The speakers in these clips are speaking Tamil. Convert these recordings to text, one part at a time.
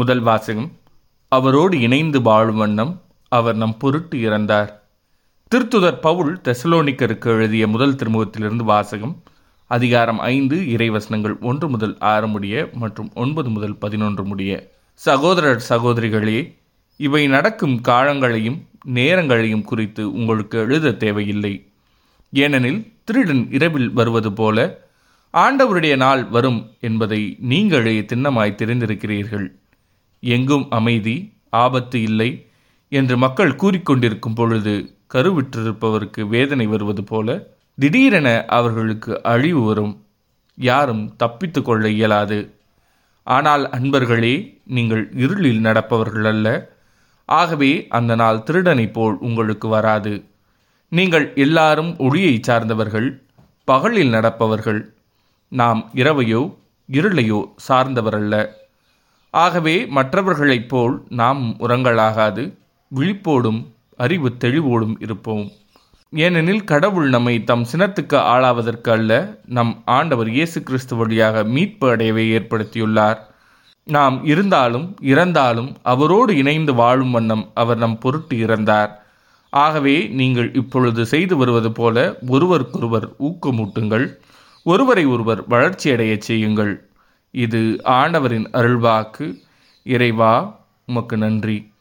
முதல் வாசகம் அவரோடு இணைந்து வாழும் வண்ணம் அவர் நம் பொருட்டு இறந்தார். திருத்துதர் பவுல் தெசலோனிக்கருக்கு எழுதிய முதல் திருமுகத்திலிருந்து வாசகம் அதிகாரம் ஐந்து இறைவசனங்கள் ஒன்று முதல் ஆறு முடிய மற்றும் ஒன்பது முதல் பதினொன்று முடிய. சகோதரர் சகோதரிகளே இவை நடக்கும் காலங்களையும் நேரங்களையும் குறித்து உங்களுக்கு எழுத தேவையில்லை. ஏனெனில் திருடன் இரவில் வருவது போல ஆண்டவருடைய நாள் வரும் என்பதை நீங்களே திண்ணமாய் தெரிந்திருக்கிறீர்கள். எங்கும் அமைதி ஆபத்து இல்லை என்று மக்கள் கூறிக்கொண்டிருக்கும் பொழுது கருவிற்றிருப்பவருக்கு வேதனை வருவது போல திடீரென அவர்களுக்கு அழிவு வரும். யாரும் தப்பித்து கொள்ள இயலாது. ஆனால் அன்பர்களே நீங்கள் இருளில் நடப்பவர்கள் அல்ல. ஆகவே அந்த நாள் திருடனைப் போல் உங்களுக்கு வராது. நீங்கள் எல்லாரும் ஒளியை சார்ந்தவர்கள் பகலில் நடப்பவர்கள். நாம் இரவையோ இருளையோ சார்ந்தவரல்ல. ஆகவே மற்றவர்களைப் போல் நாம் உரங்களாகாது விழிப்போடும் அறிவு தெளிவோடும் இருப்போம். ஏனெனில் கடவுள் நம்மை தம் சினத்துக்கு ஆளாவதற்கு அல்ல நம் ஆண்டவர் இயேசு கிறிஸ்து வழியாக மீட்பு அடையவே ஏற்படுத்தியுள்ளார். நாம் இருந்தாலும் இறந்தாலும் அவரோடு இணைந்து வாழும் வண்ணம் அவர் நம் பொருட்டு இறந்தார். ஆகவே நீங்கள் இப்பொழுது செய்து வருவது போல ஒருவருக்கொருவர் ஊக்கமூட்டுங்கள் ஒருவரை ஒருவர் வளர்ச்சியடையச் செய்யுங்கள். இது ஆண்டவரின் அருள்வாக்கு. இறைவா உமக்கு நன்றி.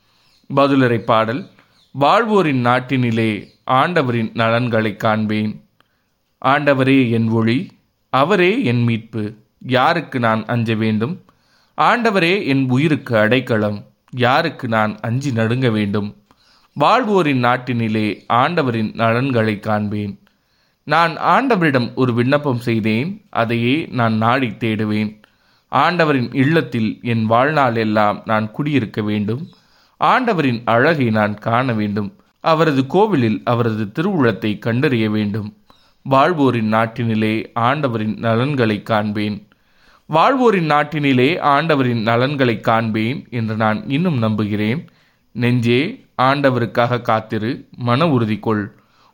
பதிலுரை பாடல். வாழ்வோரின் நாட்டினிலே ஆண்டவரின் நலன்களை காண்பேன். ஆண்டவரே என் ஒளி அவரே என் மீட்பு. யாருக்கு நான் அஞ்ச வேண்டும்? ஆண்டவரே என் உயிருக்கு அடைக்கலம். யாருக்கு நான் அஞ்சி நடுங்க வேண்டும்? வாழ்வோரின் நாட்டினிலே ஆண்டவரின் நலன்களை காண்பேன். நான் ஆண்டவரிடம் ஒரு விண்ணப்பம் செய்தேன். அதையே நான் நாடி தேடுவேன். ஆண்டவரின் இல்லத்தில் என் வாழ்நாள் எல்லாம் நான் குடியிருக்க வேண்டும். ஆண்டவரின் அழகை நான் காண வேண்டும். அவரது கோவிலில் அவரது திருவுளத்தை கண்டறிய வேண்டும். வாழ்வோரின் நாட்டினிலே ஆண்டவரின் நலன்களை காண்பேன். வாழ்வோரின் நாட்டினிலே ஆண்டவரின் நலன்களை காண்பேன் என்று நான் இன்னும் நம்புகிறேன். நெஞ்சே ஆண்டவருக்காக காத்திரு மன உறுதி கொள்.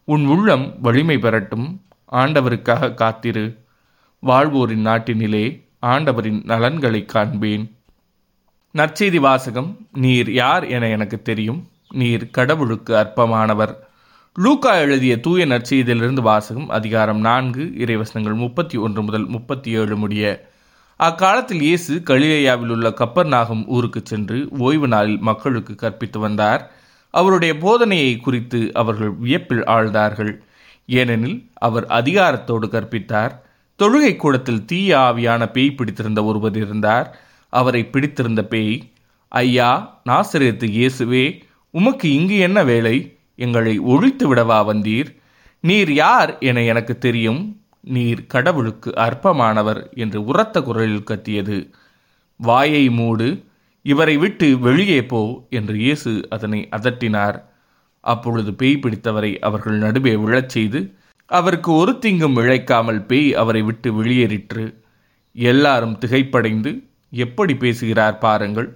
உன் உள்ளம் வலிமை பெறட்டும் ஆண்டவருக்காக காத்திரு. வாழ்வோரின் நாட்டினிலே ஆண்டவரின் நலன்களை காண்பேன். நற்செய்தி வாசகம் நீர் யார் என எனக்கு தெரியும். நீர் கடவுளுக்கு அற்பமானவர். லூக்கா எழுதிய தூய நற்செய்தியிலிருந்து வாசகம் அதிகாரம் நான்கு இறைவசனங்கள் முப்பத்தி ஒன்று முதல் முப்பத்தி ஏழு முடிய. அக்காலத்தில் இயேசு கலிலேயாவில் உள்ள கப்பர் நாகம் ஊருக்கு சென்று ஓய்வு நாளில் மக்களுக்கு கற்பித்து வந்தார். அவருடைய போதனையை குறித்து அவர்கள் வியப்பில் ஆழ்ந்தார்கள். ஏனெனில் அவர் அதிகாரத்தோடு கற்பித்தார். தொழுகை கூடத்தில் தீய ஆவியான பேய் பிடித்திருந்த ஒருவர் இருந்தார். அவரை பிடித்திருந்த பேய் ஐயா நாசிரியத்து இயேசுவே உமக்கு இங்கு என்ன வேலை? எங்களை ஒழித்து விடவா வந்தீர்? நீர் யார் என எனக்கு தெரியும். நீர் கடவுளுக்கு அற்பமானவர் என்று உரத்த குரலில் கத்தியது. வாயை மூடு இவரை விட்டு வெளியே போ என்று இயேசு அதனை அதட்டினார். அப்பொழுது பேய் பிடித்தவரை அவர்கள் நடுவே விழச் செய்து அவருக்கு ஒரு தீங்கும் இழைக்காமல் பேய் அவரை விட்டு வெளியேறிற்று. எல்லாரும் திகைப்படைந்து எப்படி பேசுகிறார் பாருங்கள்.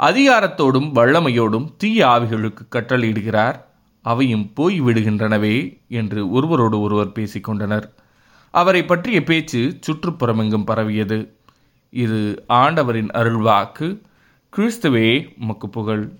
அதிகாரத்தோடும் வல்லமையோடும் தீய ஆவிகளுக்கு கட்டளையிடுகிறார். அவையும் போய் விடுகின்றனவே என்று ஒருவரோடு ஒருவர் பேசிக்கொண்டனர். அவரை பற்றிய பேச்சு சுற்றுப்புறமெங்கும் பரவியது. இது ஆண்டவரின் அருள்வாக்கு. கிறிஸ்துவே மக்கு புகழ்.